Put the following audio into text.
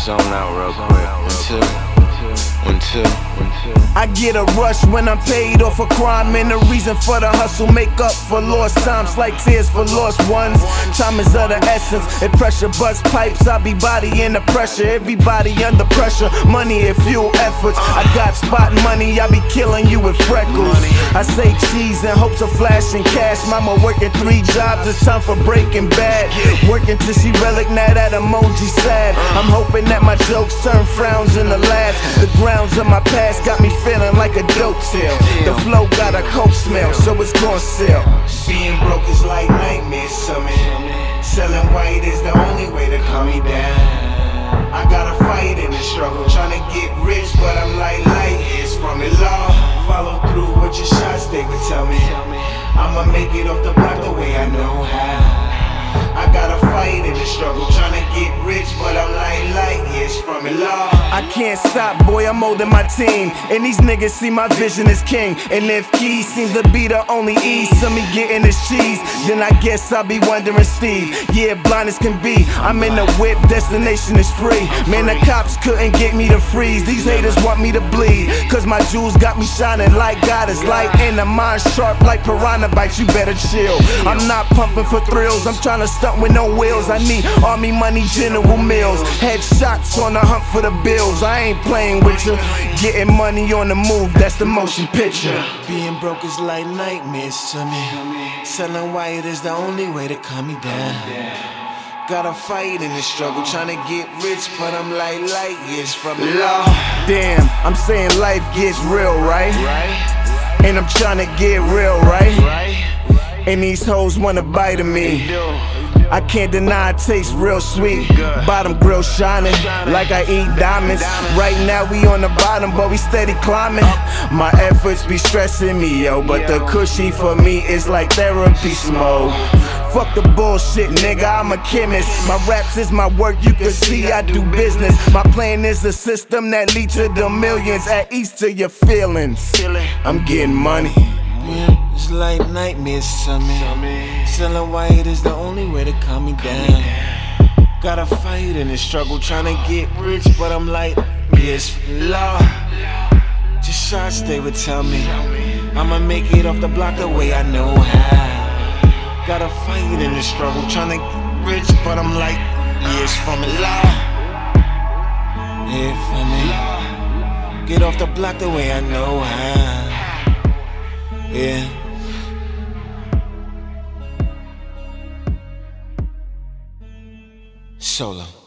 zone out real quick. Until, until, until. I get a rush when I'm paid off a crime, and the reason for the hustle make up for lost times, like tears for lost ones. Time is of the essence. If pressure bust pipes, I be body in the pressure. Everybody under pressure. Money and fuel efforts. I got spot money, I be killing you with freckles. I say cheese in hopes of flashing cash. Mama working three jobs, it's time for breaking bad. Working till she relic, now that emoji sad. Uh. I'm hoping that my jokes turn frowns into laughs. The grounds of my past got me feeling like a dope tale. The flow got a coke smell, so it's gon' sell. Being broke is like nightmares to me. Selling white is the only way to calm me down. I gotta fight in the struggle, trying to get rich, but I'm like light years from it. Law, follow through with your shots, they would tell me. I'ma make it off the can't stop, boy, I'm molding my team. And these niggas see my vision as king. And if key seems to be the only ease to me getting this cheese, then I guess I'll be wondering, Steve. Yeah, blind as can be. I'm in the whip, destination is free. Man, the cops couldn't get me to freeze. These haters want me to bleed. Cause my jewels got me shining like God is light. And the mind sharp like piranha bites, you better chill. I'm not pumping for thrills, I'm trying to stunt with no wheels. I need army money, General Mills. Headshots on the hunt for the bills. I ain't playing with you. Getting money on the move, that's the motion picture. Being broke is like nightmares to me. Selling white is the only way to calm me down. Gotta fight in the struggle, trying to get rich, but I'm like light years from the law. Damn, I'm saying life gets real, right? Right? And I'm trying to get real, right? Right? And these hoes wanna bite of me. I can't deny it tastes real sweet. Bottom grill shining like I eat diamonds. Right now we on the bottom, but we steady climbing. My efforts be stressing me, yo. But the cushy for me is like therapy smoke. Fuck the bullshit, nigga. I'm a chemist. My raps is my work. You can see I do business. My plan is a system that leads to the millions. At east to your feelings. I'm getting money. Yeah, it's like nightmares to. Selling white is the only way to calm me down. Gotta fight in the struggle, trying to get rich, but I'm like, yes, law. Just shots they would tell me. I'ma make it off the block the way I know how. Gotta fight in the struggle, trying to get rich, but I'm like, yes, from it, law. Yeah, for me. Get off the block the way I know how. Yeah. Solo.